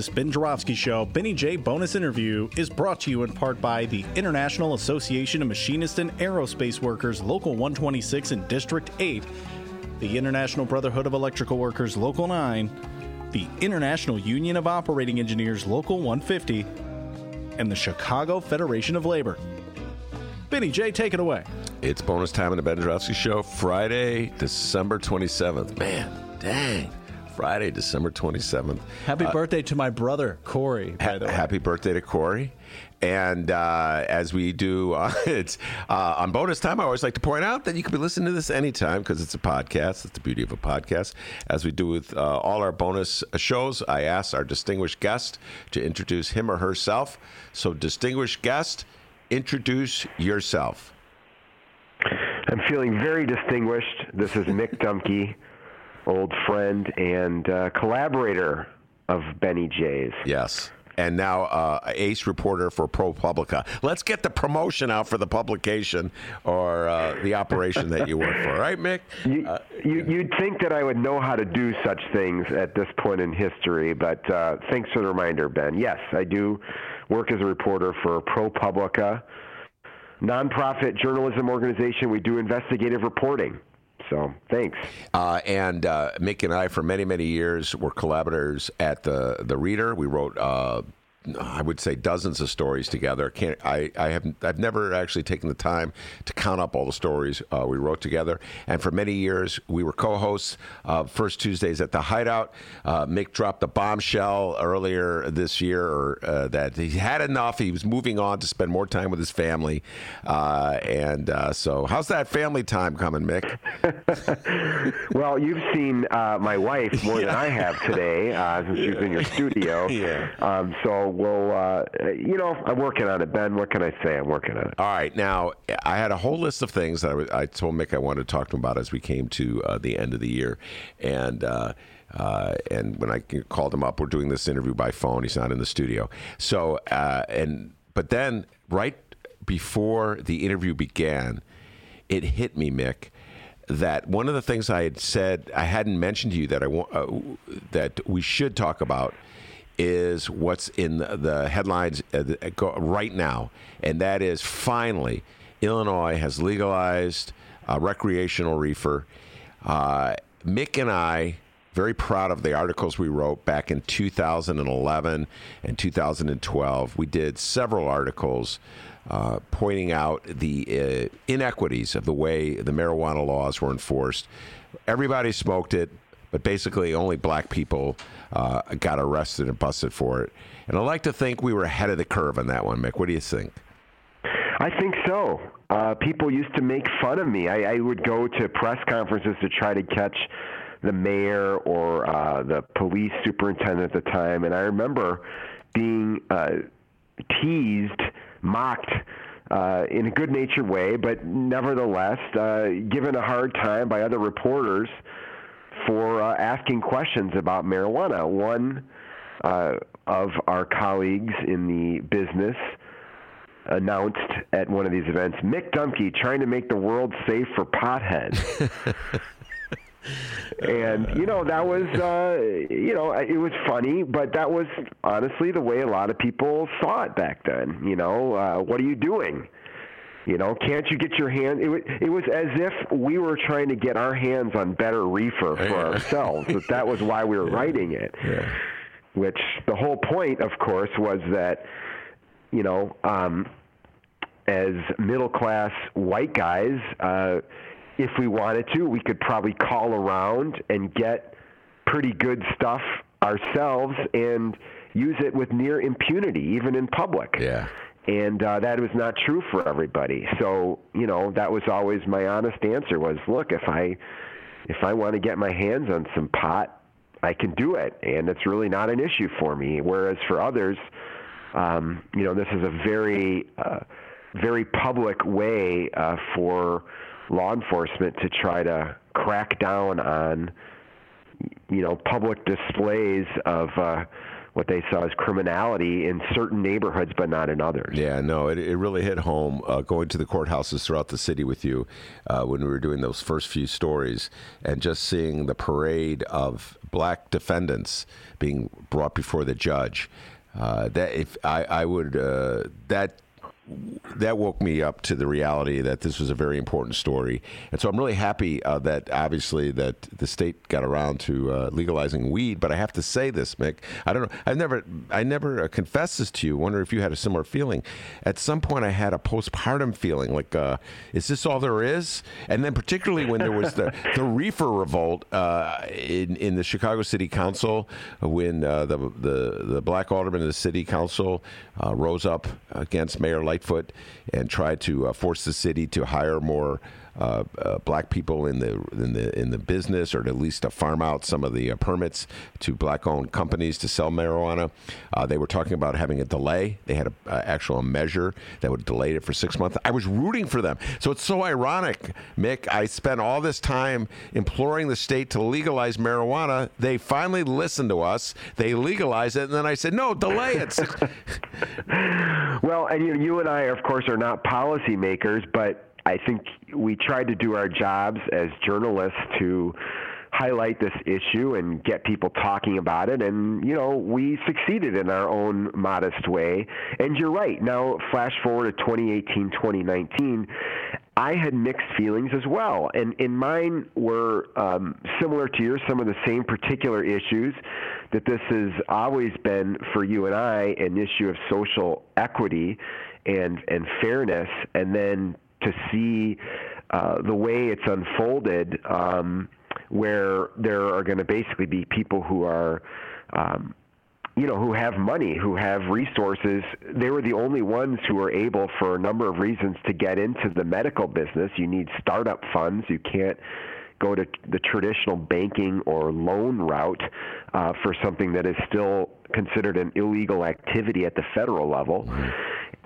This Ben Joravsky Show, Benny J bonus interview, is brought to you in part by the International Association of Machinists and Aerospace Workers, Local 126 in District 8, the International Brotherhood of Electrical Workers, Local 9, the International Union of Operating Engineers, Local 150, and the Chicago Federation of Labor. Benny J, take it away. It's bonus time in the Ben Joravsky Show, Friday, December 27th. Man, dang. Friday, December 27th. Happy uh, birthday to my brother, Corey, ha- Happy birthday to Corey. And uh, as we do, uh, it's uh, on bonus time. I always like to point out that you can be listening to this anytime because it's a podcast. That's the beauty of a podcast. As we do with uh, all our bonus shows, I ask our distinguished guest to introduce him or herself. So, distinguished guest, introduce yourself. I'm feeling very distinguished. This is Mick Dumke old friend and uh, collaborator of Benny J's. Yes. And now uh, ace reporter for ProPublica. Let's get the promotion out for the publication or uh, the operation that you work for, right, Mick? You, uh, you, would think that I would know how to do such things at this point in history, but uh, thanks for the reminder, Ben. Yes, I do work as a reporter for ProPublica, nonprofit journalism organization. We do investigative reporting. So thanks. Uh, and uh, Mick and I, for many many years, were collaborators at the the Reader. We wrote uh, I would say dozens of stories together. Can't, I, I have I've never actually taken the time to count up all the stories uh, we wrote together. And for many years, we were co-hosts. Uh, first Tuesdays at the Hideout. Uh, Mick dropped a bombshell earlier this year uh, that he had enough. He was moving on to spend more time with his family. Uh, and uh, so, how's that family time coming, Mick? well, you've seen my wife more yeah. than I have today since yeah. she was in your studio. yeah. Um, so we'll, uh, you know, I'm working on it, Ben. What can I say? I'm working on it. All right. Now, I had a whole list of things that I, I told Mick I wanted to talk to him about as we came to uh, the end of the year, and. Uh, uh, and when I called him up, we're doing this interview by phone. He's not in the studio. So, uh, and but then right before the interview began, it hit me, Mick, that one of the things I had said I hadn't mentioned to you that I want uh, that we should talk about is what's in the headlines uh, right now, and that is finally Illinois has legalized uh, recreational reefer. Uh, Mick and I very proud of the articles we wrote back in 2011 and 2012. We did several articles uh, pointing out the uh, inequities of the way the marijuana laws were enforced. Everybody smoked it, but basically only black people uh, got arrested and busted for it. And I like to think we were ahead of the curve on that one, Mick. What do you think? I think so. Uh, people used to make fun of me. I, I would go to press conferences to try to catch the mayor or uh, the police superintendent at the time, and I remember being uh, teased, mocked. Uh, in a good natured way, but nevertheless, uh, given a hard time by other reporters for uh, asking questions about marijuana. One uh, of our colleagues in the business announced at one of these events, Mick Dumke trying to make the world safe for potheads. and you know that was uh you know it was funny but that was honestly the way a lot of people saw it back then you know uh what are you doing you know, can't you get your hand? It, was, it was as if we were trying to get our hands on better reefer for ourselves. That that was why we were yeah. writing it. Yeah. Which the whole point, of course, was that you know, um, as middle class white guys, uh, if we wanted to, we could probably call around and get pretty good stuff ourselves and use it with near impunity, even in public. Yeah. And uh, that was not true for everybody. So you know that was always my honest answer was, look, if I if I want to get my hands on some pot, I can do it, and it's really not an issue for me. Whereas for others, um, you know, this is a very uh, very public way uh, for law enforcement to try to crack down on you know public displays of uh, what they saw as criminality in certain neighborhoods, but not in others. Yeah, no, it, it really hit home uh, going to the courthouses throughout the city with you uh, when we were doing those first few stories and just seeing the parade of black defendants being brought before the judge. Uh, that if I, I would uh, that that woke me up to the reality that this was a very important story, and so I'm really happy uh, that obviously that the state got around to uh, legalizing weed. But I have to say this, Mick. I don't know. I've never, I never uh, confessed this to you. Wonder if you had a similar feeling. At some point, I had a postpartum feeling, like, uh, is this all there is? And then particularly when there was the the reefer revolt uh, in in the Chicago City Council, when uh, the the the black alderman of the city council rose up against Mayor Light Lightfoot and try to uh, force the city to hire more uh, uh, black people in the in the in the business, or at least to farm out some of the uh, permits to black-owned companies to sell marijuana. Uh, they were talking about having a delay. They had an actual measure that would delay it for six months. I was rooting for them. So it's so ironic, Mick. I spent all this time imploring the state to legalize marijuana. They finally listened to us. They legalized it, and then I said, "No, delay it." well, and you, you and I, of course, are not policymakers, but I think we tried to do our jobs as journalists to highlight this issue and get people talking about it. And you know we succeeded in our own modest way. And you're right. Now flash forward to 2018 2019 I had mixed feelings as well, and in mine were um, similar to yours. Some of the same particular issues that this has always been for you and I an issue of social equity and and fairness, and then to see uh, the way it's unfolded, um, where there are going to basically be people who are. Um, you know, who have money, who have resources. They were the only ones who were able, for a number of reasons, to get into the medical business. You need startup funds. You can't go to the traditional banking or loan route uh, for something that is still considered an illegal activity at the federal level. Mm-hmm.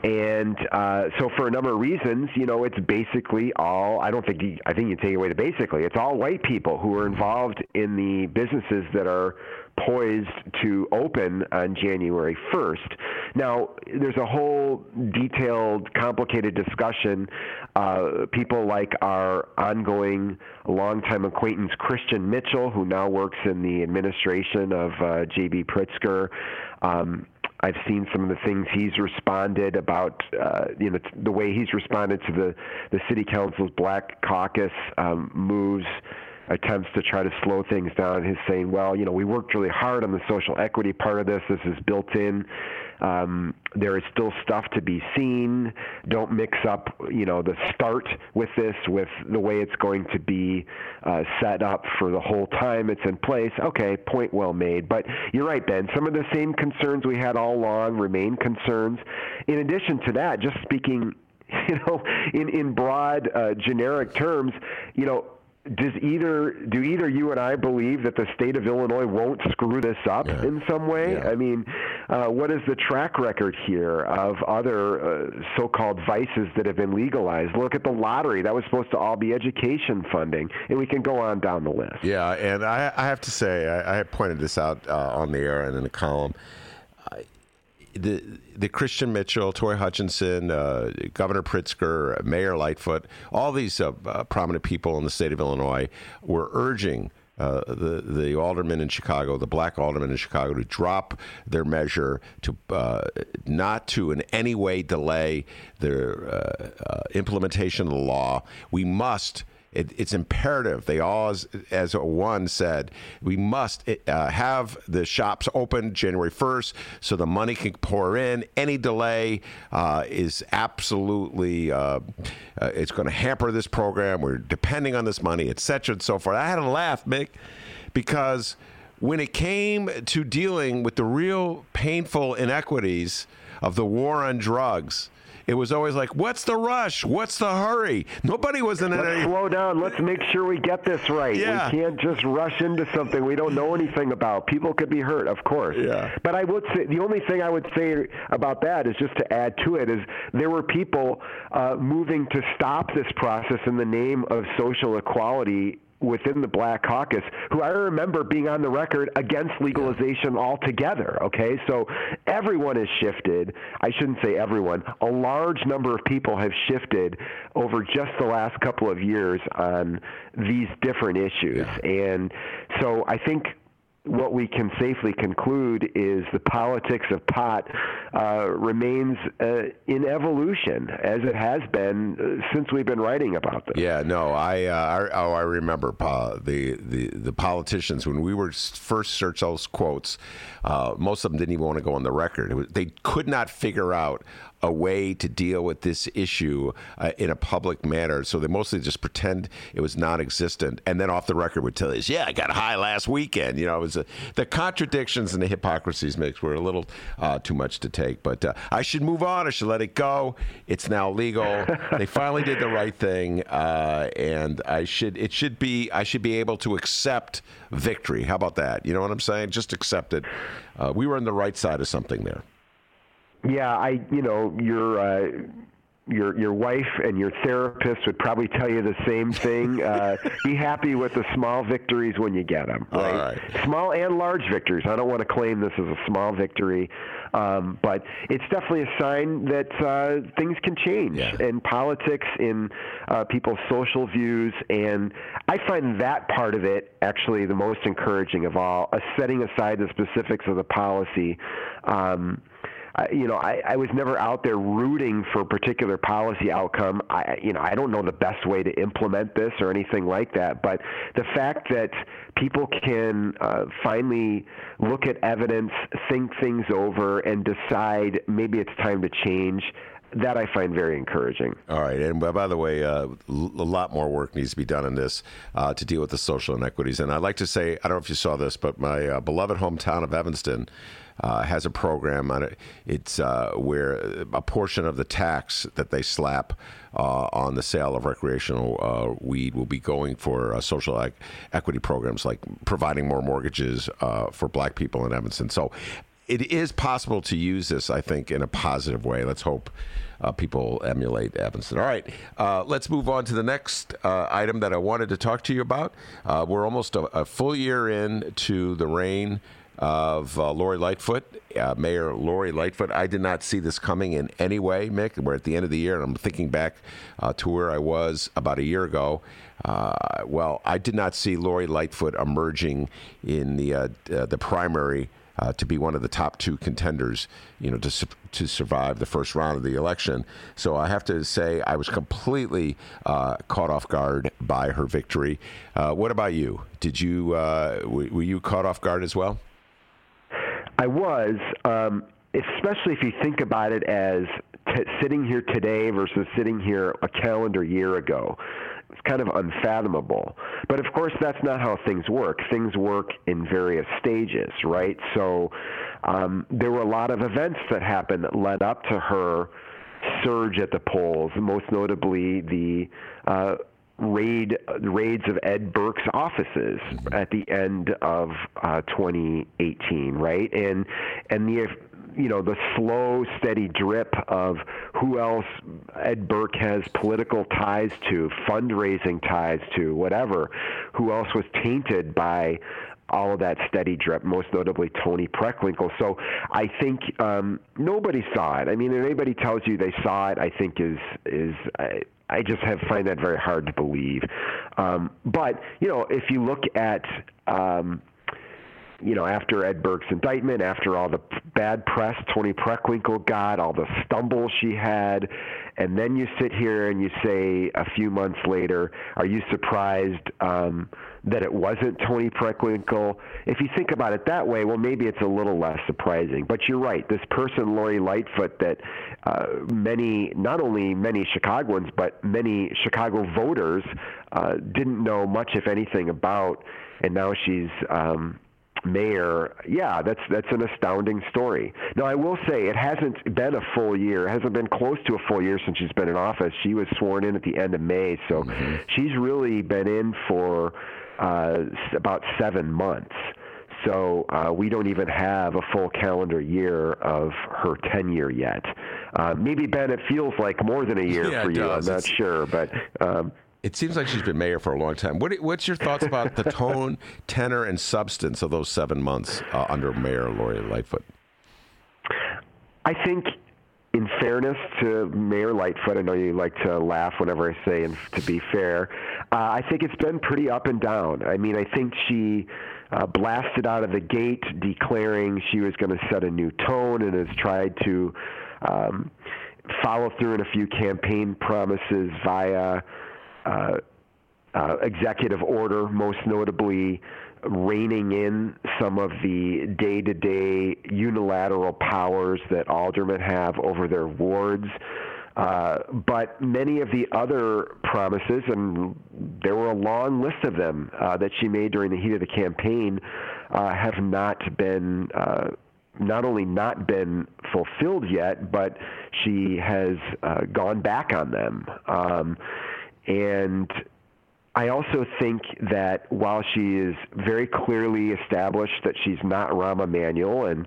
And uh, so, for a number of reasons, you know, it's basically all. I don't think you, I think you take away the basically. It's all white people who are involved in the businesses that are poised to open on January 1st. Now, there's a whole detailed, complicated discussion. Uh, people like our ongoing longtime acquaintance Christian Mitchell, who now works in the administration of uh, J.B. Pritzker. Um, I've seen some of the things he's responded about, uh, you know, the way he's responded to the the city council's Black Caucus um, moves attempts to try to slow things down. He's saying, well, you know, we worked really hard on the social equity part of this. This is built in. Um, there is still stuff to be seen. Don't mix up, you know, the start with this with the way it's going to be uh, set up for the whole time it's in place. Okay, point well made. But you're right, Ben. Some of the same concerns we had all along remain concerns. In addition to that, just speaking you know, in in broad uh, generic terms, you know, does either do either you and I believe that the state of Illinois won't screw this up yeah. in some way? Yeah. I mean, uh, what is the track record here of other uh, so-called vices that have been legalized? Look at the lottery; that was supposed to all be education funding, and we can go on down the list. Yeah, and I, I have to say, I, I pointed this out uh, on the air and in the column the the Christian Mitchell, Toi Hutchinson, uh, Governor Pritzker, Mayor Lightfoot, all these uh, uh, prominent people in the state of Illinois were urging. Uh, the the aldermen in Chicago, the black aldermen in Chicago, to drop their measure to uh, not to in any way delay their uh, implementation of the law. We must it, it's imperative. They all, as, as one said, we must uh, have the shops open January 1st so the money can pour in. Any delay uh, is absolutely, uh, uh it's going to hamper this program. We're depending on this money, et cetera, and so forth. I had to laugh, Mick, because when it came to dealing with the real painful inequities of the war on drugs it was always like, "What's the rush? What's the hurry?" Nobody was in Let's any. slow down. Let's make sure we get this right. Yeah. We can't just rush into something we don't know anything about. People could be hurt, of course. Yeah. But I would say the only thing I would say about that is just to add to it is there were people uh, moving to stop this process in the name of social equality within the Black Caucus who I remember being on the record against legalization altogether. Okay, so everyone has shifted. I shouldn't say everyone. A large number of people have shifted over just the last couple of years on these different issues, and so I think what we can safely conclude is the politics of pot uh, remains uh, in evolution as it has been uh, since we've been writing about this. Yeah, no, I, uh, I oh I remember the the the politicians when we were first search those quotes. Uh, most of them didn't even want to go on the record. Was, they could not figure out a way to deal with this issue uh, in a public manner. So they mostly just pretend it was non-existent, and then off the record would tell us, "Yeah, I got high last weekend." You know, it was a, the contradictions and the hypocrisies mix were a little uh, too much to take. But uh, I should move on. I should let it go. It's now legal. they finally did the right thing, uh, and I should. It should be. I should be able to accept victory. How about that? You know what I'm saying? Just accept it. Uh, we were on the right side of something there. Yeah, I, you know, your uh, your your wife and your therapist would probably tell you the same thing. Uh, be happy with the small victories when you get them. All Right? right. Small and large victories. I don't want to claim this as a small victory, um, but it's definitely a sign that uh, things can change Yeah. in politics, in uh, people's social views, and I find that part of it actually the most encouraging of all. Uh, setting aside the specifics of the policy. Um, I, you know, I, I was never out there rooting for a particular policy outcome. I, you know, I don't know the best way to implement this or anything like that. But the fact that people can uh, finally look at evidence, think things over, and decide maybe it's time to change. That I find very encouraging. All right, and by, the way, uh, a lot more work needs to be done in this uh, to deal with the social inequities. And I'd like to say, I don't know if you saw this, but my uh, beloved hometown of Evanston uh, has a program on it. It's uh, where a portion of the tax that they slap uh, on the sale of recreational weed will be going for social equity programs like providing more mortgages for black people in Evanston. So it is possible to use this, I think, in a positive way. Let's hope uh, people emulate Evanston. All right, uh, let's move on to the next uh, item that I wanted to talk to you about. Uh, we're almost a, a full year in to the reign of uh, Lori Lightfoot, uh, Mayor Lori Lightfoot. I did not see this coming in any way, Mick. We're at the end of the year, and I'm thinking back to where I was about a year ago. Well, I did not see Lori Lightfoot emerging in the the primary uh, to be one of the top two contenders, you know, to su- to survive the first round of the election. So I have to say I was completely uh, caught off guard by her victory. Uh, what about you? Did you uh, w- were you caught off guard as well? I was, um, especially if you think about it as t- sitting here today versus sitting here a calendar year ago. It's kind of unfathomable. But of course, that's not how things work. Things work in various stages, right? So um, there were a lot of events that happened that led up to her surge at the polls, most notably the uh, raid raids of Ed Burke's offices at the end of uh, 2018, right? And and the you know the slow, steady drip of who else Ed Burke has political ties to, fundraising ties to, whatever. Who else was tainted by all of that steady drip, most notably Toni Preckwinkle. So I think um, nobody saw it. I mean, if anybody tells you they saw it, I think is is. I, I just have find that very hard to believe. Um, but you know, if you look at um, you know, after Ed Burke's indictment, after all the bad press Toni Preckwinkle got, all the stumbles she had, and then you sit here and you say a few months later, are you surprised um, that it wasn't Toni Preckwinkle? If you think about it that way, well, maybe it's a little less surprising. But you're right. This person, Lori Lightfoot, that uh, many, not only many Chicagoans, but many Chicago voters uh, didn't know much, if anything, about, and now she's. Um, mayor, yeah, that's that's an astounding story. Now, I will say it hasn't been a full year, it hasn't been close to a full year since she's been in office. She was sworn in at the end of May, so mm-hmm. she's really been in for uh, about seven months. So uh, we don't even have a full calendar year of her tenure yet. Uh, maybe Ben, it feels like more than a year yeah, for you. I'm not sure, but um, it seems like she's been mayor for a long time. What, what's your thoughts about the tone, tenor, and substance of those seven months uh, under Mayor Lori Lightfoot? I think, in fairness to Mayor Lightfoot, I know you like to laugh whenever I say, and to be fair, uh, I think it's been pretty up and down. I mean, I think she. Uh, blasted out of the gate, declaring she was going to set a new tone, and has tried to um, follow through in a few campaign promises via uh, uh, executive order, most notably reining in some of the day to day unilateral powers that aldermen have over their wards. Uh, but many of the other promises, and there were a long list of them uh, that she made during the heat of the campaign, uh, have not been uh, not only not been fulfilled yet, but she has gone back on them. Um, and I also think that while she is very clearly established that she's not Rahm Emanuel, and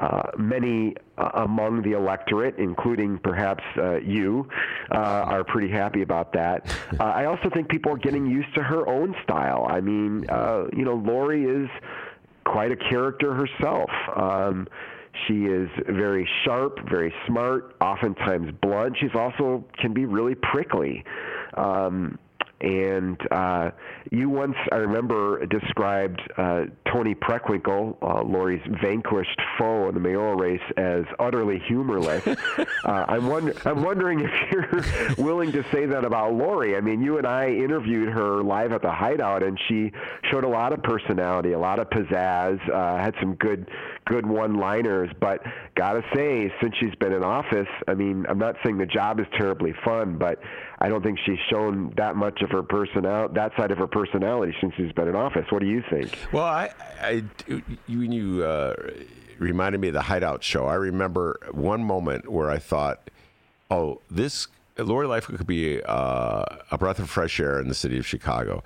uh, many uh, among the electorate, including perhaps uh, you, uh, are pretty happy about that. Uh, I also think people are getting used to her own style. I mean, uh, you know, Lori is quite a character herself. Um, she is very sharp, very smart, oftentimes blunt. She's also can be really prickly. Um, and uh, you once, I remember, described uh, Toni Preckwinkle, uh, Lori's vanquished foe in the mayoral race, as utterly humorless. Uh, I'm, wonder- I'm wondering if you're willing to say that about Lori. I mean, you and I interviewed her live at the Hideout, and she showed a lot of personality, a lot of pizzazz, uh, had some good good one-liners. But gotta say, since she's been in office, I mean, I'm not saying the job is terribly fun, but I don't think she's shown that much of her personality, that side of her personality since she's been in office. What do you think? Well, I, I you, you uh, reminded me of the Hideout show, I remember one moment where I thought, oh, this Lori Lightfoot could be uh, a breath of fresh air in the city of Chicago.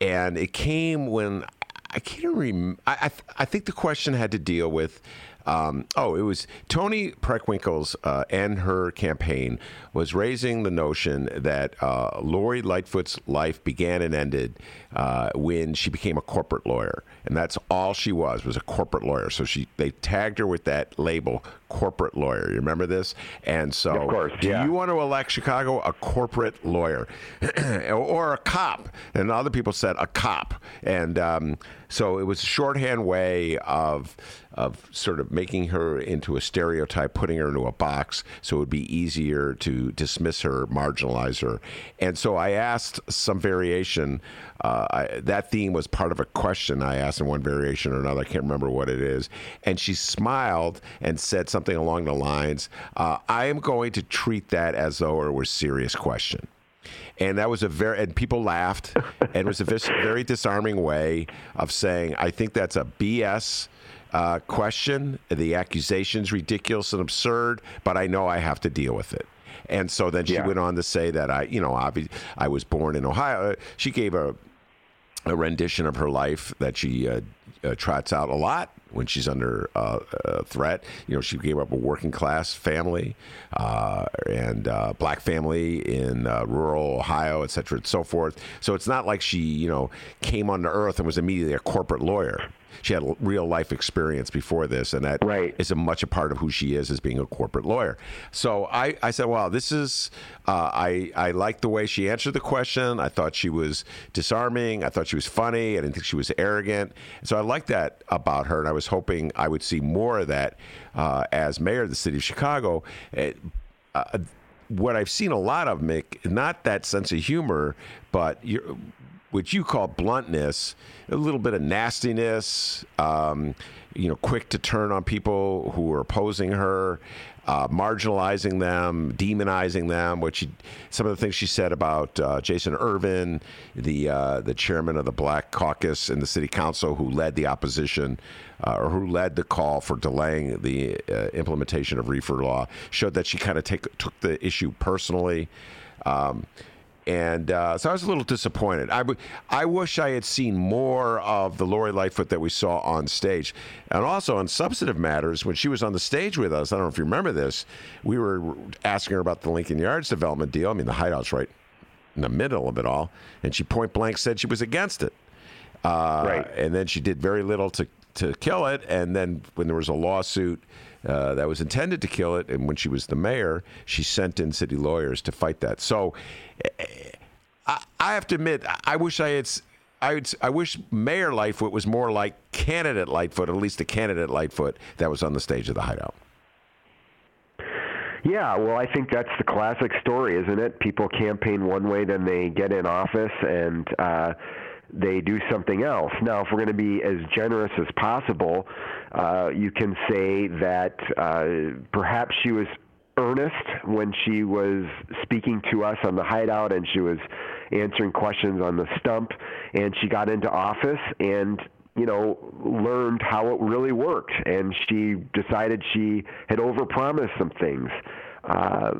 And it came when I can't remember. I, I, I think the question had to deal with um, oh, it was Toni Preckwinkle's uh, and her campaign was raising the notion that uh, Lori Lightfoot's life began and ended uh, when she became a corporate lawyer, and that's all she was was a corporate lawyer. So she they tagged her with that label, corporate lawyer. You remember this? And so, of course, do yeah. you want to elect Chicago a corporate lawyer or a cop? And other people said a cop, and um, so it was a shorthand way of of sort of making her into a stereotype, putting her into a box, so it would be easier to dismiss her, marginalize her. And so I asked some variation. Uh, I, that theme was part of a question I asked in one variation or another. I can't remember what it is. And she smiled and said something along the lines uh, I am going to treat that as though it was a serious question and that was a very and people laughed and it was a very disarming way of saying i think that's a bs uh, question. The accusation's ridiculous and absurd, but I know I have to deal with it. And so then she yeah. went on to say that I, you know, I, I was born in Ohio. She gave a, a rendition of her life that she uh, uh, trots out a lot when she's under uh, threat. You know, she gave up a working class family uh, and uh, black family in uh, rural Ohio, et cetera, and so forth. So it's not like she, you know, came onto earth and was immediately a corporate lawyer she had real life experience before this, and that right. is a much a part of who she is as being a corporate lawyer. So I, I said, wow, this is uh, I I liked the way she answered the question. I thought she was disarming. I thought she was funny. I didn't think she was arrogant. So I liked that about her, and I was hoping I would see more of that uh, as mayor of the city of Chicago. It, uh, what I've seen a lot of, Mick, not that sense of humor, but which you call bluntness, a little bit of nastiness, um, you know, quick to turn on people who are opposing her. uh, marginalizing them, demonizing them. Which she, some of the things she said about uh, Jason Ervin, the uh, the chairman of the Black Caucus in the City Council, who led the opposition. Uh, or who led the call for delaying the uh, implementation of reefer law, showed that she kind of took the issue personally. Um, and uh, so I was a little disappointed. I, w- I wish I had seen more of the Lori Lightfoot that we saw on stage. And also on substantive matters, when she was on the stage with us, I don't know if you remember this, we were asking her about the Lincoln Yards development deal. I mean, the hideout's right in the middle of it all. And she point blank said she was against it. Uh, right. And then she did very little to, to kill it. And then when there was a lawsuit, uh, that was intended to kill it. And when she was the mayor, she sent in city lawyers to fight that. So I, I have to admit, I wish I had. I, would, I wish Mayor Lightfoot was more like candidate Lightfoot, at least the candidate Lightfoot that was on the stage of the hideout. Yeah, well, I think that's the classic story, isn't it? People campaign one way, then they get in office, and uh, they do something else. Now, if we're going to be as generous as possible, uh, you can say that uh, perhaps she was earnest when she was speaking to us on the hideout and she was answering questions on the stump and she got into office and you know learned how it really worked and she decided she had overpromised some things uh,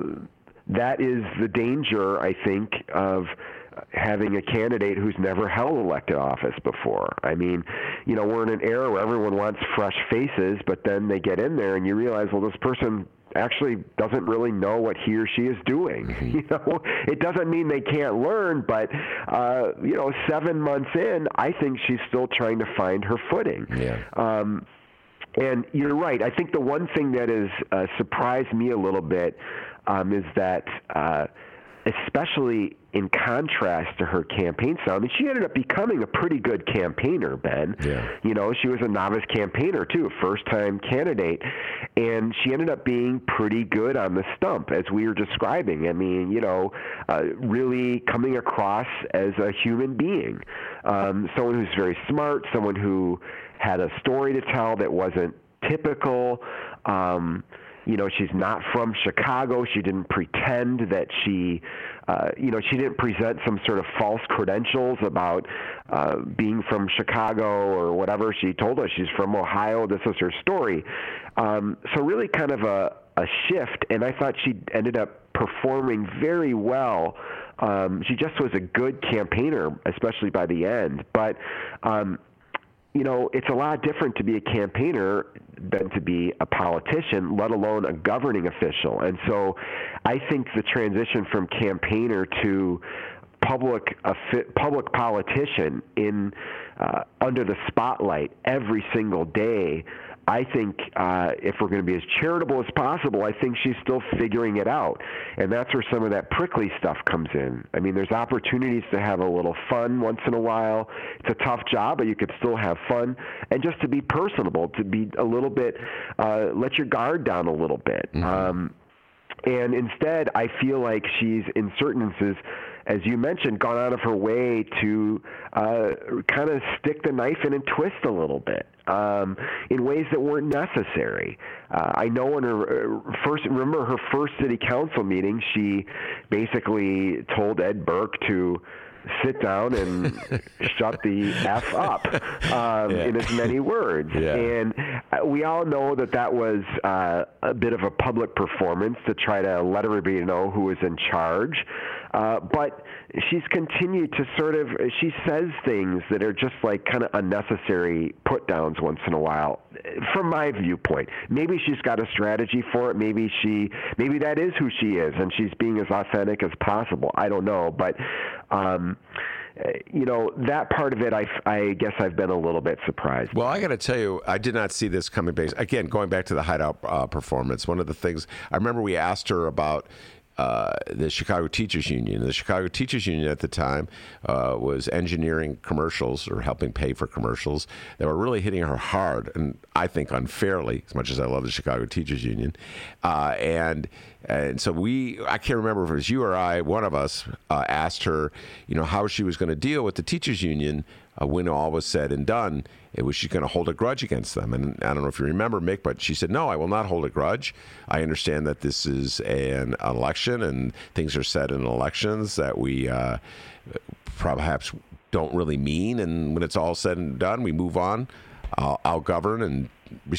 that is the danger i think of having a candidate who's never held elected office before. I mean, you know, we're in an era where everyone wants fresh faces, but then they get in there and you realize, well, this person actually doesn't really know what he or she is doing. Mm-hmm. You know, it doesn't mean they can't learn, but uh, you know, seven months in, I think she's still trying to find her footing. Yeah. Um, and you're right. I think the one thing that has uh, surprised me a little bit um, is that. Uh, especially in contrast to her campaign style. I mean, she ended up becoming a pretty good campaigner, Ben. Yeah. You know, she was a novice campaigner too, first time candidate, and she ended up being pretty good on the stump, as we were describing. I mean, you know, uh, really coming across as a human being, um, someone who's very smart, someone who had a story to tell that wasn't typical. Um, you know she's not from Chicago. She didn't pretend that she, uh, you know, she didn't present some sort of false credentials about uh, being from Chicago or whatever. She told us she's from Ohio. This was her story. Um, so really, kind of a a shift, and I thought she ended up performing very well. Um, she just was a good campaigner, especially by the end. But um, you know, it's a lot different to be a campaigner than to be a politician, let alone a governing official. And so I think the transition from campaigner to public public politician in uh, under the spotlight every single day I think uh, if we're going to be as charitable as possible, I think she's still figuring it out. And that's where some of that prickly stuff comes in. I mean, there's opportunities to have a little fun once in a while. It's a tough job, but you could still have fun. And just to be personable, to be a little bit, uh, let your guard down a little bit. Mm-hmm. Um, and instead, I feel like she's, in certain instances, as you mentioned, gone out of her way to uh, kind of stick the knife in and twist a little bit um, in ways that weren't necessary. Uh, I know in her uh, first, remember her first city council meeting, she basically told Ed Burke to sit down and shut the f up um, yeah. in as many words. Yeah. And uh, we all know that that was uh, a bit of a public performance to try to let everybody know who was in charge. Uh, but she's continued to sort of she says things that are just like kind of unnecessary put downs once in a while from my viewpoint. Maybe she's got a strategy for it. Maybe she maybe that is who she is and she's being as authentic as possible. I don't know but um you know that part of it I, I guess i've been a little bit surprised. Well i got to tell you i did not see this coming based again going back to the hideout uh, performance one of the things i remember we asked her about uh, the Chicago Teachers Union. The Chicago Teachers Union at the time uh, was engineering commercials or helping pay for commercials that were really hitting her hard and I think unfairly, as much as I love the Chicago Teachers Union. Uh, and and so we, I can't remember if it was you or I, one of us uh, asked her, you know, how she was going to deal with the teachers union uh, when all was said and done, it was she's going to hold a grudge against them. And I don't know if you remember, Mick, but she said, No, I will not hold a grudge. I understand that this is an election and things are said in elections that we uh, perhaps don't really mean. And when it's all said and done, we move on. I'll, I'll govern and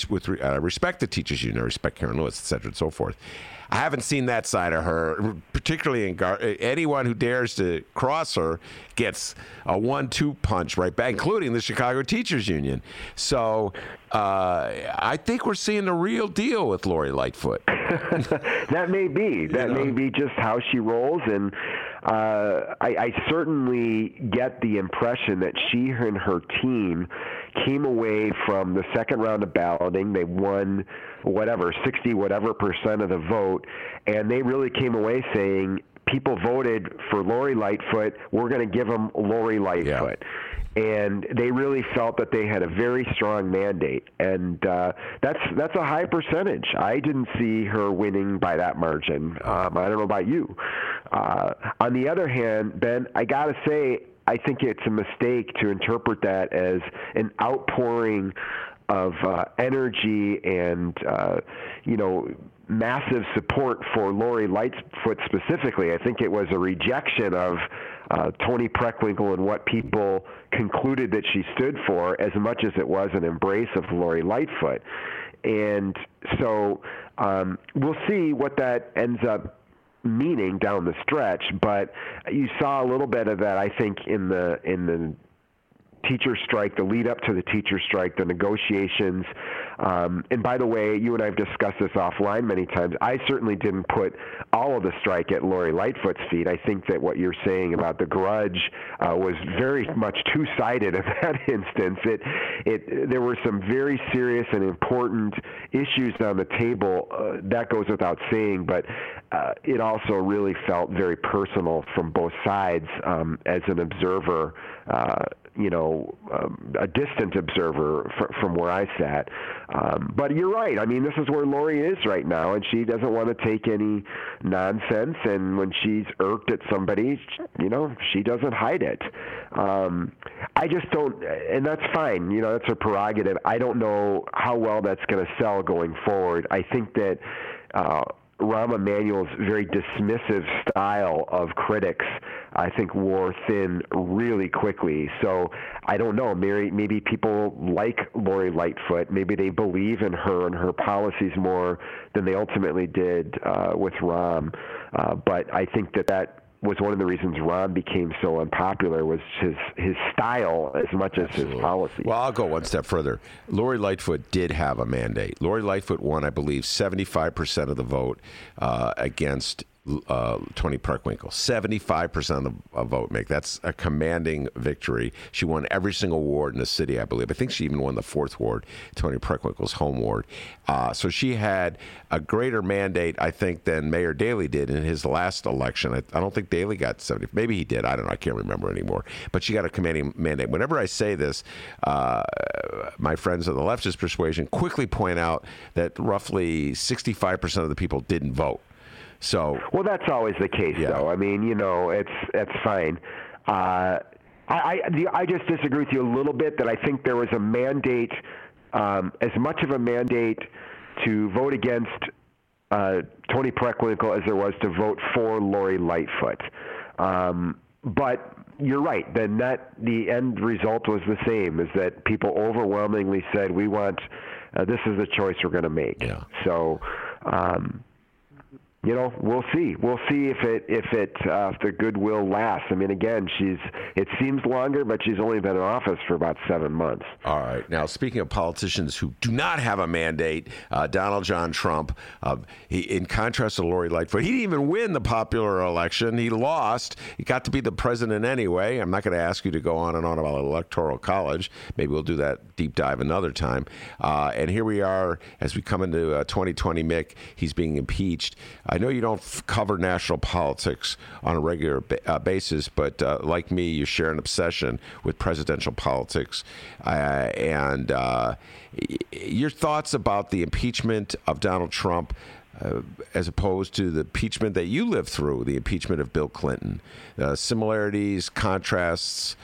with uh, respect the teachers union, respect Karen Lewis, et cetera, and so forth. I haven't seen that side of her, particularly in Gar- anyone who dares to cross her gets a one-two punch right back, including the Chicago Teachers Union. So uh, I think we're seeing the real deal with Lori Lightfoot. that may be. That you know? may be just how she rolls, and uh, I, I certainly get the impression that she and her team came away from the second round of balloting. They won whatever, 60 whatever percent of the vote, and they really came away saying, people voted for Lori Lightfoot. We're going to give them Lori Lightfoot. Yeah and they really felt that they had a very strong mandate, and uh, that's that's a high percentage. I didn't see her winning by that margin. Um, I don't know about you. Uh, on the other hand, Ben, I got to say, I think it's a mistake to interpret that as an outpouring of uh, energy and uh, you know massive support for Lori Lightfoot specifically. I think it was a rejection of uh, Toni Preckwinkle and what people concluded that she stood for, as much as it was an embrace of Lori Lightfoot. And so um, we'll see what that ends up meaning down the stretch. But you saw a little bit of that, I think, in the in the teacher strike, the lead up to the teacher strike, the negotiations. Um, and by the way, you and I have discussed this offline many times. I certainly didn't put all of the strike at Lori Lightfoot's feet. I think that what you're saying about the grudge uh, was very much two sided in that instance. It, it, there were some very serious and important issues on the table. Uh, that goes without saying, but uh, it also really felt very personal from both sides um, as an observer. You know, um, a distant observer fr- from where I sat. Um, but you're right. I mean, this is where Lori is right now, and she doesn't want to take any nonsense. And when she's irked at somebody, you know, she doesn't hide it. Um, I just don't, and that's fine. You know, that's her prerogative. I don't know how well that's going to sell going forward. I think that. Uh, Rahm Emanuel's very dismissive style of critics, I think, wore thin really quickly. So I don't know. Maybe, maybe people like Lori Lightfoot. Maybe they believe in her and her policies more than they ultimately did uh, with Rahm. Uh, but I think that that was one of the reasons Rahm became so unpopular was his his style as much as Absolutely. his policy. Well, I'll go one step further. Lori Lightfoot did have a mandate. Lori Lightfoot won, I believe, 75% of the vote uh, against uh, Toni Preckwinkle. 75% of the vote Mick. That's a commanding victory. She won every single ward in the city, I believe. I think she even won the fourth ward, Toni Preckwinkle's home ward. Uh, so she had a greater mandate, I think, than Mayor Daley did in his last election. I, I don't think Daley got 70. Maybe he did. I don't know. I can't remember anymore. But she got a commanding mandate. Whenever I say this, uh, my friends of the leftist persuasion quickly point out that roughly 65% of the people didn't vote. So well, that's always the case, yeah. though. I mean, you know, it's that's fine. Uh, I I, I just disagree with you a little bit. That I think there was a mandate, um, as much of a mandate to vote against uh, Toni Preckwinkle as there was to vote for Lori Lightfoot. Um, but you're right. Then that the end result was the same: is that people overwhelmingly said we want uh, this is the choice we're going to make. Yeah. So. Um, you know, we'll see. We'll see if it if it uh, if the goodwill lasts. I mean, again, she's it seems longer, but she's only been in office for about seven months. All right. Now, speaking of politicians who do not have a mandate, uh, Donald John Trump, uh, he, in contrast to Lori Lightfoot, he didn't even win the popular election. He lost. He got to be the president anyway. I'm not going to ask you to go on and on about electoral college. Maybe we'll do that deep dive another time. Uh, and here we are as we come into 2020. Uh, Mick, he's being impeached. Know you don't f- cover national politics on a regular ba- uh, basis, but uh, like me, you share an obsession with presidential politics. Uh, and uh, your thoughts about the impeachment of Donald Trump. Uh, as opposed to the impeachment that you lived through, the impeachment of Bill Clinton. Uh, similarities, contrasts,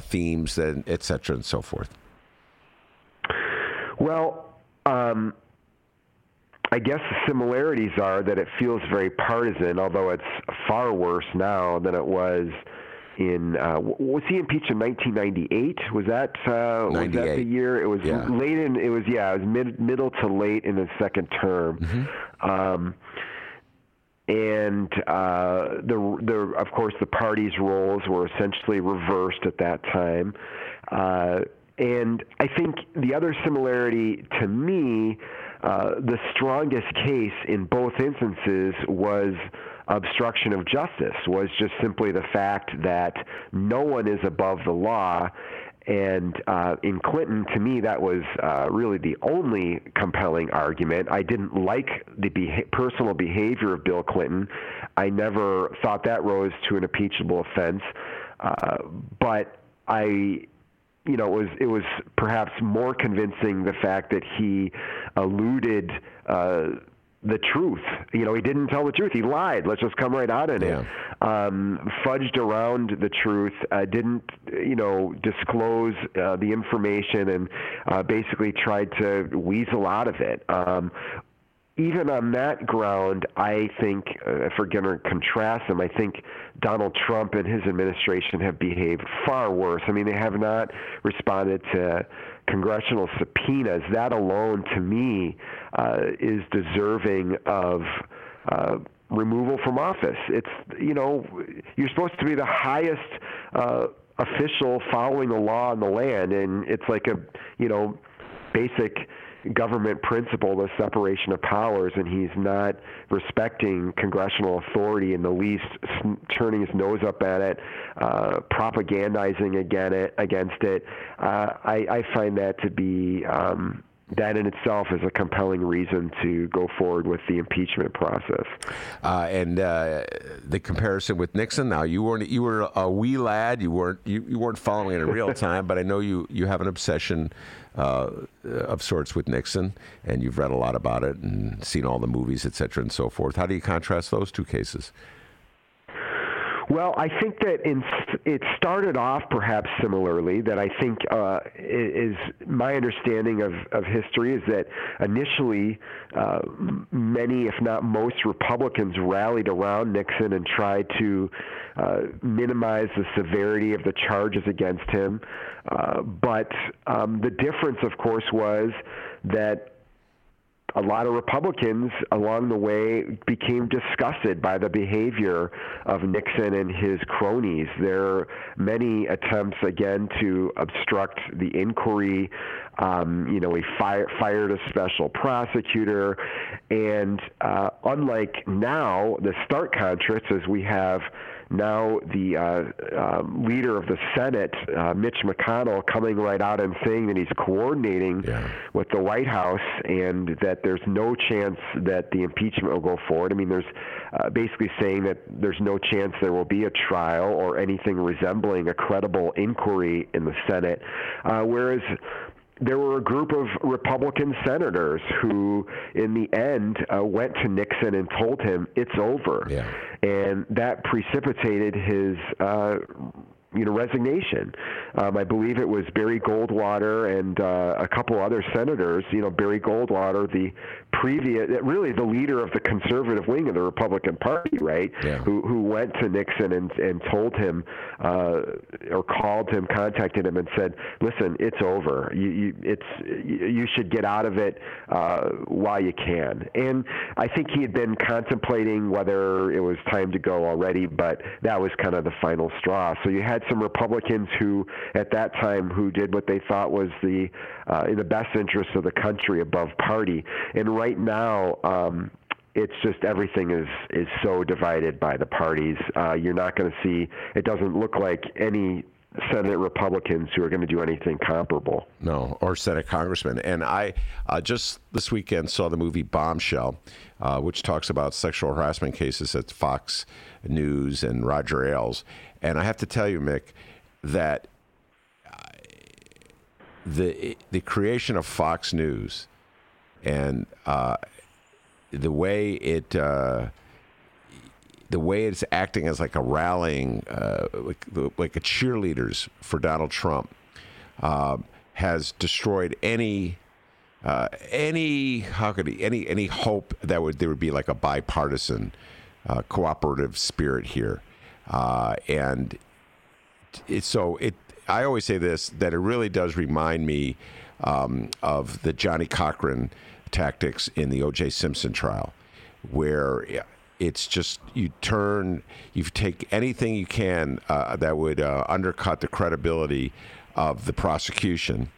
themes, and et cetera, and so forth? Well, um, I guess the similarities are that it feels very partisan, although it's far worse now than it was in uh, was he impeached in 1998? Was that uh, was that the year? It was yeah. late in it was yeah it was mid, middle to late in his second term. Mm-hmm. Um, and uh, the the of course the party's roles were essentially reversed at that time. Uh, and I think the other similarity to me, uh, the strongest case in both instances was obstruction of justice, was just simply the fact that no one is above the law. And uh, in Clinton, to me, that was uh, really the only compelling argument. I didn't like the beha- personal behavior of Bill Clinton. I never thought that rose to an impeachable offense. Uh, but I you know, it was it was perhaps more convincing the fact that he alluded uh, the truth. You know, he didn't tell the truth. He lied. Let's just come right out in yeah. it. Um, fudged around the truth. Uh, didn't you know disclose uh, the information and uh, basically tried to weasel out of it. Um, even on that ground, I think, uh, if going to contrast them, I think Donald Trump and his administration have behaved far worse. I mean, they have not responded to congressional subpoenas. That alone, to me, uh, is deserving of. Uh, removal from office. It's you know you're supposed to be the highest uh, official following the law in the land, and it's like a you know basic government principle, the separation of powers, and he's not respecting congressional authority in the least, turning his nose up at it, uh, propagandizing against it. Against it, uh, I, I find that to be. Um, that in itself is a compelling reason to go forward with the impeachment process. Uh, and uh, the comparison with Nixon. Now you weren't you were a wee lad. You weren't you, you weren't following it in real time, but I know you you have an obsession uh, of sorts with Nixon, and you've read a lot about it and seen all the movies, et cetera, and so forth. How do you contrast those two cases? Well, I think that in, it started off perhaps similarly. That I think uh, is my understanding of, of history is that initially uh, many, if not most, Republicans rallied around Nixon and tried to uh, minimize the severity of the charges against him. Uh, but um, the difference, of course, was that a lot of Republicans along the way became disgusted by the behavior of Nixon and his cronies. There are many attempts again to obstruct the inquiry. Um, you know, he fire, fired a special prosecutor, and uh, unlike now, the stark contrast is we have now the uh, uh, leader of the Senate, uh, Mitch McConnell, coming right out and saying that he's coordinating yeah. with the White House and that there's no chance that the impeachment will go forward. I mean, there's uh, basically saying that there's no chance there will be a trial or anything resembling a credible inquiry in the Senate. Uh, whereas there were a group of Republican senators who, in the end, uh, went to Nixon and told him it's over. Yeah. And that precipitated his uh, you know resignation. Um, I believe it was Barry Goldwater and uh, a couple other senators. You know Barry Goldwater, the previous, really the leader of the conservative wing of the Republican Party, right? Yeah. Who who went to Nixon and and told him uh, or called him, contacted him, and said, "Listen, it's over. You, you it's you should get out of it uh, while you can." And I think he had been contemplating whether it was time to go already, but that was kind of the final straw. So you had had some Republicans who, at that time, who did what they thought was the uh, in the best interest of the country above party. And right now, um, it's just everything is is so divided by the parties. Uh, you're not going to see. It doesn't look like any Senate Republicans who are going to do anything comparable. No, or Senate congressmen. And I uh, just this weekend saw the movie Bombshell, uh, which talks about sexual harassment cases at Fox News and Roger Ailes. And I have to tell you, Mick, that the the creation of Fox News and uh, the way it uh, the way it's acting as like a rallying, uh, like, like a cheerleaders for Donald Trump, uh, has destroyed any. Uh, any how could he, any any hope that would there would be like a bipartisan uh, cooperative spirit here, uh, and it, so it. I always say this that it really does remind me um, of the Johnnie Cochran tactics in the O.J. Simpson trial, where it's just you turn, you take anything you can uh, that would uh, undercut the credibility of the prosecution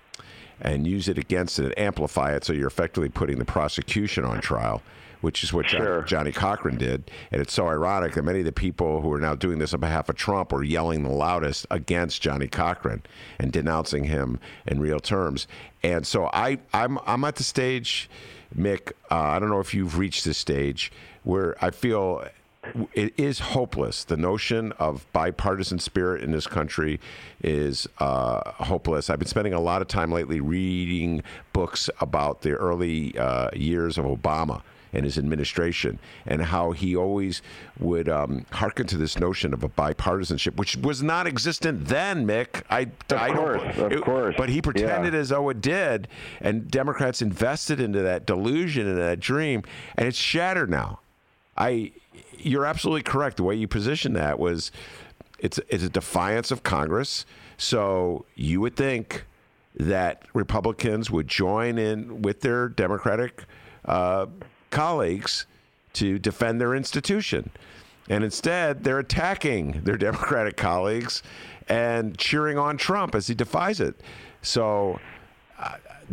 and use it against it and amplify it so you're effectively putting the prosecution on trial which is what sure. Johnnie Cochran did. And it's so ironic that many of the people who are now doing this on behalf of Trump are yelling the loudest against Johnnie Cochran and denouncing him in real terms. And so I, I'm, I'm at the stage, Mick. Uh, I don't know if you've reached this stage where I feel it is hopeless. The notion of bipartisan spirit in this country is uh, hopeless. I've been spending a lot of time lately reading books about the early uh, years of Obama and his administration, and how he always would um, hearken to this notion of a bipartisanship, which was not existent then, Mick. I, of I course, don't, of it, course. But he pretended yeah. as though it did, and Democrats invested into that delusion and that dream, and it's shattered now. I, you're absolutely correct. The way you positioned that was, it's it's a defiance of Congress. So you would think that Republicans would join in with their Democratic uh, colleagues to defend their institution. And instead, they're attacking their Democratic colleagues and cheering on Trump as he defies it. So,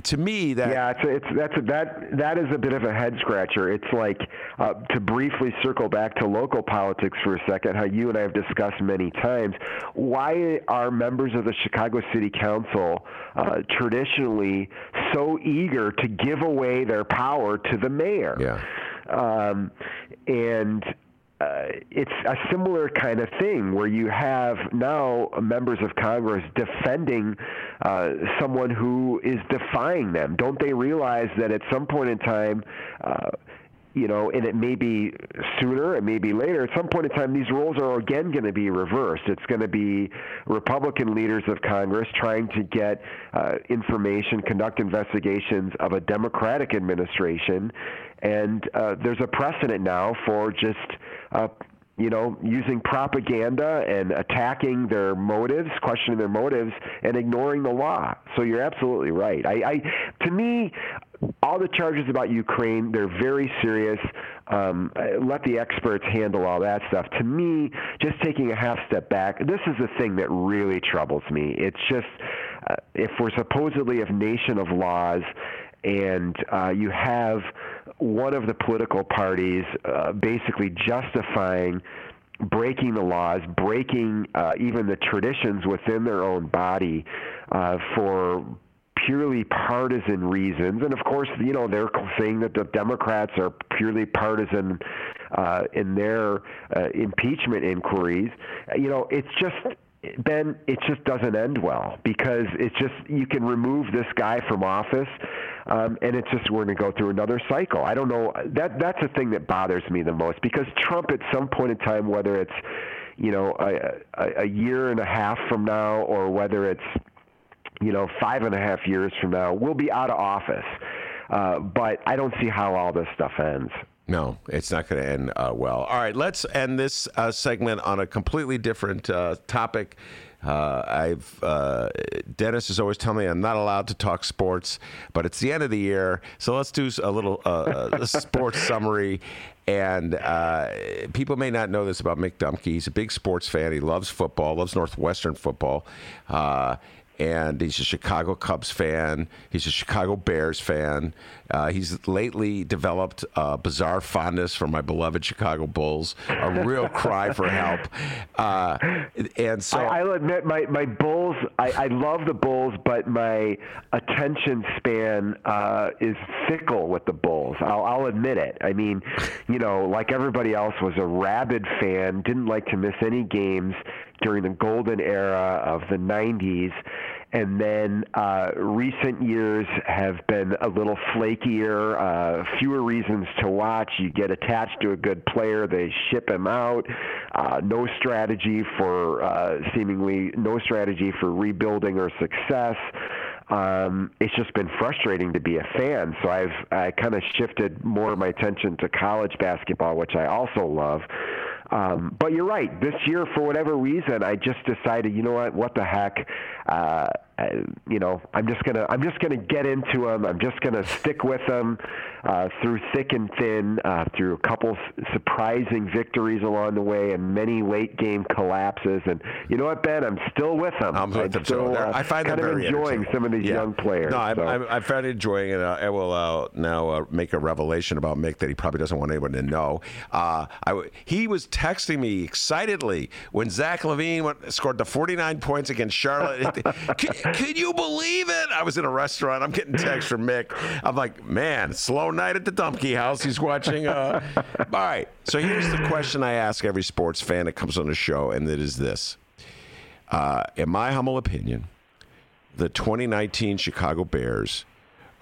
to me, that yeah, it's, it's that's a, that that is a bit of a head scratcher. It's like uh, to briefly circle back to local politics for a second. How you and I have discussed many times. Why are members of the Chicago City Council uh, traditionally so eager to give away their power to the mayor? Yeah. Um, and uh, it's a similar kind of thing where you have now members of Congress defending uh, someone who is defying them. Don't they realize that at some point in time, uh, you know, and it may be sooner, it may be later. At some point in time, these roles are again going to be reversed. It's going to be Republican leaders of Congress trying to get uh, information, conduct investigations of a Democratic administration, and uh, there's a precedent now for just uh, you know, using propaganda and attacking their motives, questioning their motives, and ignoring the law. So you're absolutely right. I, I to me, all the charges about Ukraine, they're very serious. Um, let the experts handle all that stuff. To me, just taking a half step back, this is the thing that really troubles me. It's just uh, if we're supposedly a nation of laws and uh, you have one of the political parties uh, basically justifying breaking the laws, breaking uh, even the traditions within their own body uh, for purely partisan reasons. And of course, you know, they're saying that the Democrats are purely partisan uh, in their uh, impeachment inquiries. You know, it's just Ben, it just doesn't end well because it's just you can remove this guy from office, um, and it's just we're going to go through another cycle. I don't know that that's the thing that bothers me the most because Trump at some point in time, whether it's you know a, a, a year and a half from now or whether it's you know five and a half years from now, will be out of office. Uh, but I don't see how all this stuff ends. No, it's not going to end uh, well. All right, let's end this uh, segment on a completely different uh, topic. Uh, I've uh, Dennis is always telling me I'm not allowed to talk sports, but it's the end of the year, so let's do a little uh, sports summary. And people may not know this about Mick Dumke. He's a big sports fan. He loves football, loves Northwestern football and he's a Chicago Cubs fan. He's a Chicago Bears fan. Uh, he's lately developed a bizarre fondness for my beloved Chicago Bulls, a real cry for help. Uh, and so I, will admit, my, my Bulls, I, I love the Bulls, but my attention span uh, is fickle with the Bulls. I'll, I'll admit it. I mean, you know, like everybody else, was a rabid fan, didn't like to miss any games during the golden era of the 90s and then uh, recent years have been a little flakier, uh, fewer reasons to watch. You get attached to a good player, they ship him out. Uh, no strategy for uh, seemingly no strategy for rebuilding or success. Um, it's just been frustrating to be a fan. So I've I kind of shifted more of my attention to college basketball, which I also love. Um, but you're right. This year, for whatever reason, I just decided, you know what? What the heck? Uh, you know, I'm just gonna I'm just gonna get into them. I'm just gonna stick with them uh, through thick and thin, uh, through a couple surprising victories along the way, and many late game collapses. And you know what, Ben? I'm still with them. I'm, with them still, uh, I find kind them of enjoying some of these yeah. young players. No, I'm, so. I'm, I'm fairly enjoying it. Uh, I will uh, now uh, make a revelation about Mick that he probably doesn't want anyone to know. Uh, I, he was texting me excitedly when Zach LaVine went, scored the 49 points against Charlotte. can, can you believe it? I was in a restaurant. I'm getting texts from Mick. I'm like, man, slow night at the Dumke House. He's watching. Uh... All right. So here's the question I ask every sports fan that comes on the show, and it is this: uh, In my humble opinion, the 2019 Chicago Bears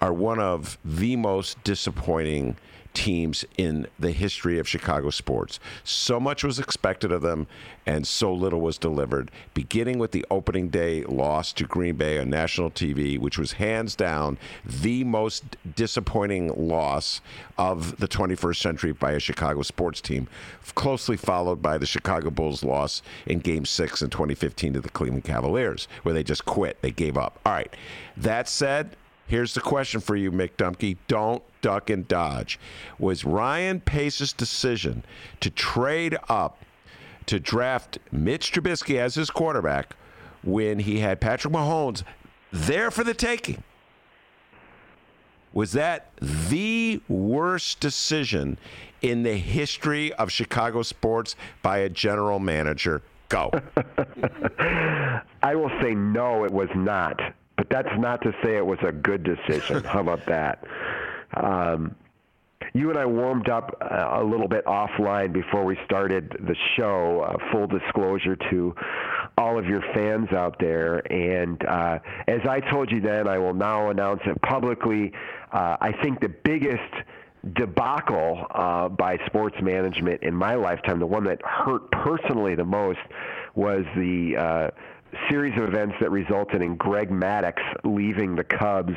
are one of the most disappointing teams in the history of Chicago sports. So much was expected of them, and so little was delivered, beginning with the opening day loss to Green Bay on national TV, which was hands down the most disappointing loss of the 21st century by a Chicago sports team, closely followed by the Chicago Bulls loss in Game 6 in 2015 to the Cleveland Cavaliers, where they just quit. They gave up. All right. That said, Here's the question for you, Mick Dumke. Don't duck and dodge. Was Ryan Pace's decision to trade up to draft Mitch Trubisky as his quarterback when he had Patrick Mahomes there for the taking? Was that the worst decision in the history of Chicago sports by a general manager? Go. I will say no, it was not. But that's not to say it was a good decision. How about that? Um, you and I warmed up a little bit offline before we started the show. Uh, full disclosure to all of your fans out there. And uh, as I told you then, I will now announce it publicly. Uh, I think the biggest debacle uh, by sports management in my lifetime, the one that hurt personally the most, was the uh, series of events that resulted in Greg Maddux leaving the Cubs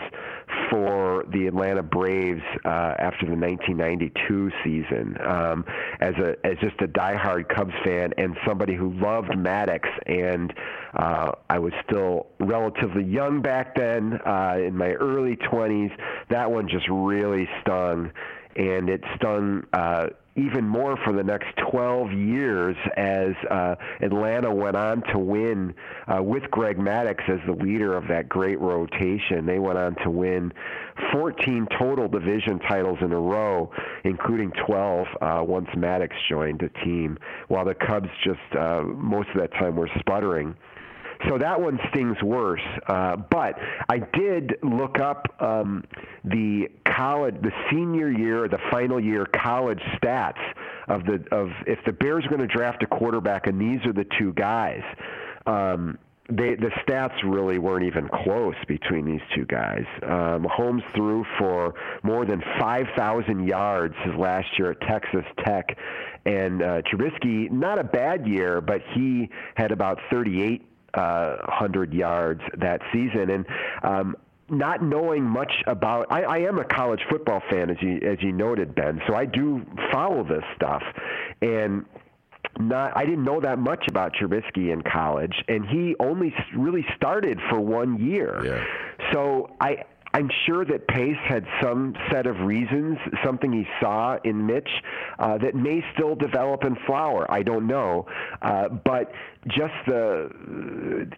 for the Atlanta Braves uh, after the 1992 season. Um, as a as just a diehard Cubs fan and somebody who loved Maddux, and uh, I was still relatively young back then, uh, in my early 20s. That one just really stung, and it stung uh, even more for the next 12 years as uh, Atlanta went on to win uh, with Greg Maddux as the leader of that great rotation. They went on to win 14 total division titles in a row, including 12 uh, once Maddux joined the team, while the Cubs just uh, most of that time were sputtering. So that one stings worse. Uh, but I did look up um, the college, the senior year, or the final year college stats of the of if the Bears are going to draft a quarterback, and these are the two guys. Um, they, the stats really weren't even close between these two guys. Um, Holmes threw for more than 5,000 yards his last year at Texas Tech, and uh, Trubisky, not a bad year, but he had about 38 uh, 100 yards that season. And um, not knowing much about, I, I am a college football fan, as you as you noted, Ben. So I do follow this stuff, and not I didn't know that much about Trubisky in college, and he only really started for one year. Yeah. So I I'm sure that Pace had some set of reasons, something he saw in Mitch uh, that may still develop and Flower. I don't know, uh, but just the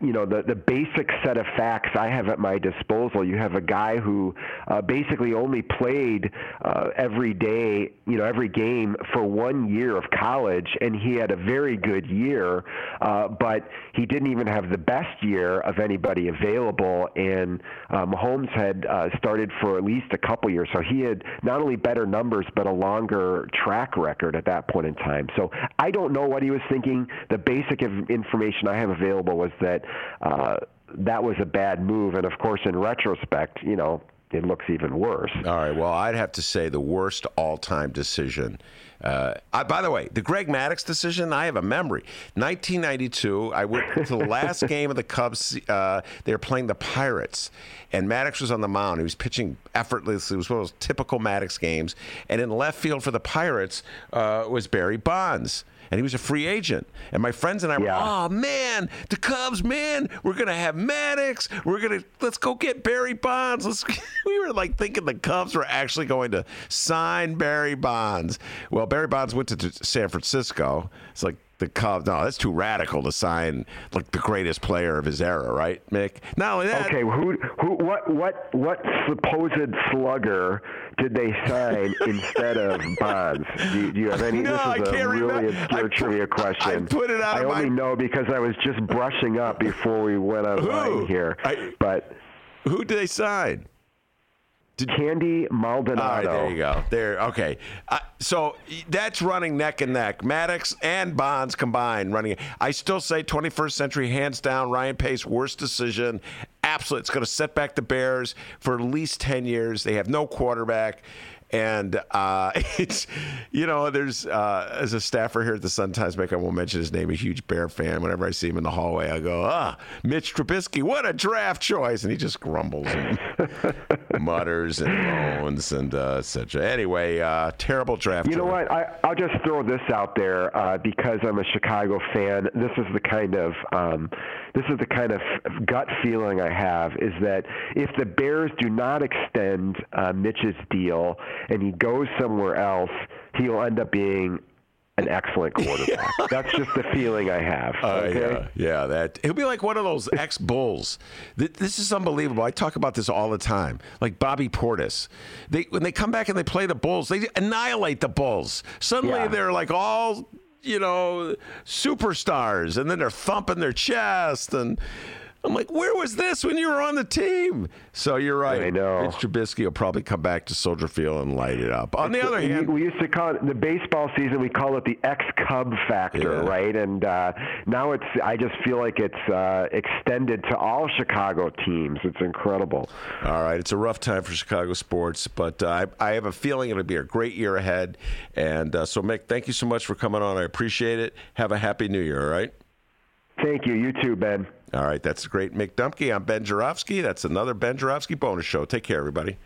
you know the the basic set of facts I have at my disposal. You have a guy who uh, basically only played uh, every day, you know, every game for one year of college, and he had a very good year, uh, but he didn't even have the best year of anybody available. And uh, Mahomes had uh, started for at least a couple years, so he had not only better numbers but a longer track record at that point in time. So I don't know what he was thinking. The basic information I have available was that uh, that was a bad move. And of course, in retrospect, you know, it looks even worse. All right. Well, I'd have to say the worst all-time decision. Uh, I, by the way, the Greg Maddux decision, I have a memory. 1992, I went to the last game of the Cubs. Uh, they were playing the Pirates, and Maddux was on the mound. He was pitching effortlessly. It was one of those typical Maddux games. And in left field for the Pirates uh, was Barry Bonds and he was a free agent. And my friends and I were, oh man, the Cubs, man, we're gonna have Maddux. We're gonna let's go get Barry Bonds. Let's. we were like thinking the Cubs were actually going to sign Barry Bonds. Well, Barry Bonds went to San Francisco. It's like the Cubs. No, that's too radical to sign like the greatest player of his era, right, Mick? Not only that. Okay, who, who, what, what, what supposed slugger did they sign instead of Bonds? Do you, do you have any? No, this is I a can't really remember. obscure I put, trivia question. I put it out. I only my... know because I was just brushing up before we went online here. I, but who did they sign? Did, Candy Maldonado. All right, there you go. There, okay. Uh, so that's running neck and neck. Maddux and Bonds combined running. I still say 21st century, hands down. Ryan Pace worst decision. Absolutely, it's going to set back the Bears for at least 10 years. They have no quarterback. And uh, it's, you know, there's, uh, as a staffer here at the Sun Times, make I won't mention his name, a huge Bear fan. Whenever I see him in the hallway, I go, ah, Mitch Trubisky, what a draft choice. And he just grumbles and mutters and moans and uh, etc. Anyway, uh, terrible draft. You know what? I, I'll just throw this out there uh, because I'm a Chicago fan. This is the kind of um, this is the kind of gut feeling I have is that if the Bears do not extend uh, Mitch's deal and he goes somewhere else, he'll end up being an excellent quarterback. That's just the feeling I have. Uh, okay? Uh, yeah, yeah, that he'll be like one of those ex Bulls. This is unbelievable. I talk about this all the time. Like Bobby Portis, they when they come back and they play the Bulls, they annihilate the Bulls. Suddenly yeah. they're like all you know superstars, and then they're thumping their chest and I'm like, where was this when you were on the team? So you're right. I know. Mitch Trubisky will probably come back to Soldier Field and light it up. On the other hand, we used to call it the baseball season. We call it the ex-Cub factor, yeah. right? And uh, now it's. I just feel like it's uh, extended to all Chicago teams. It's incredible. All right, it's a rough time for Chicago sports, but uh, I, I, have a feeling it'll be a great year ahead. And uh, so, Mick, thank you so much for coming on. I appreciate it. Have a happy New Year. All right. Thank you. You too, Ben. All right, that's great. Mick Dumke. I'm Ben Joravsky. That's another Ben Joravsky bonus show. Take care, everybody.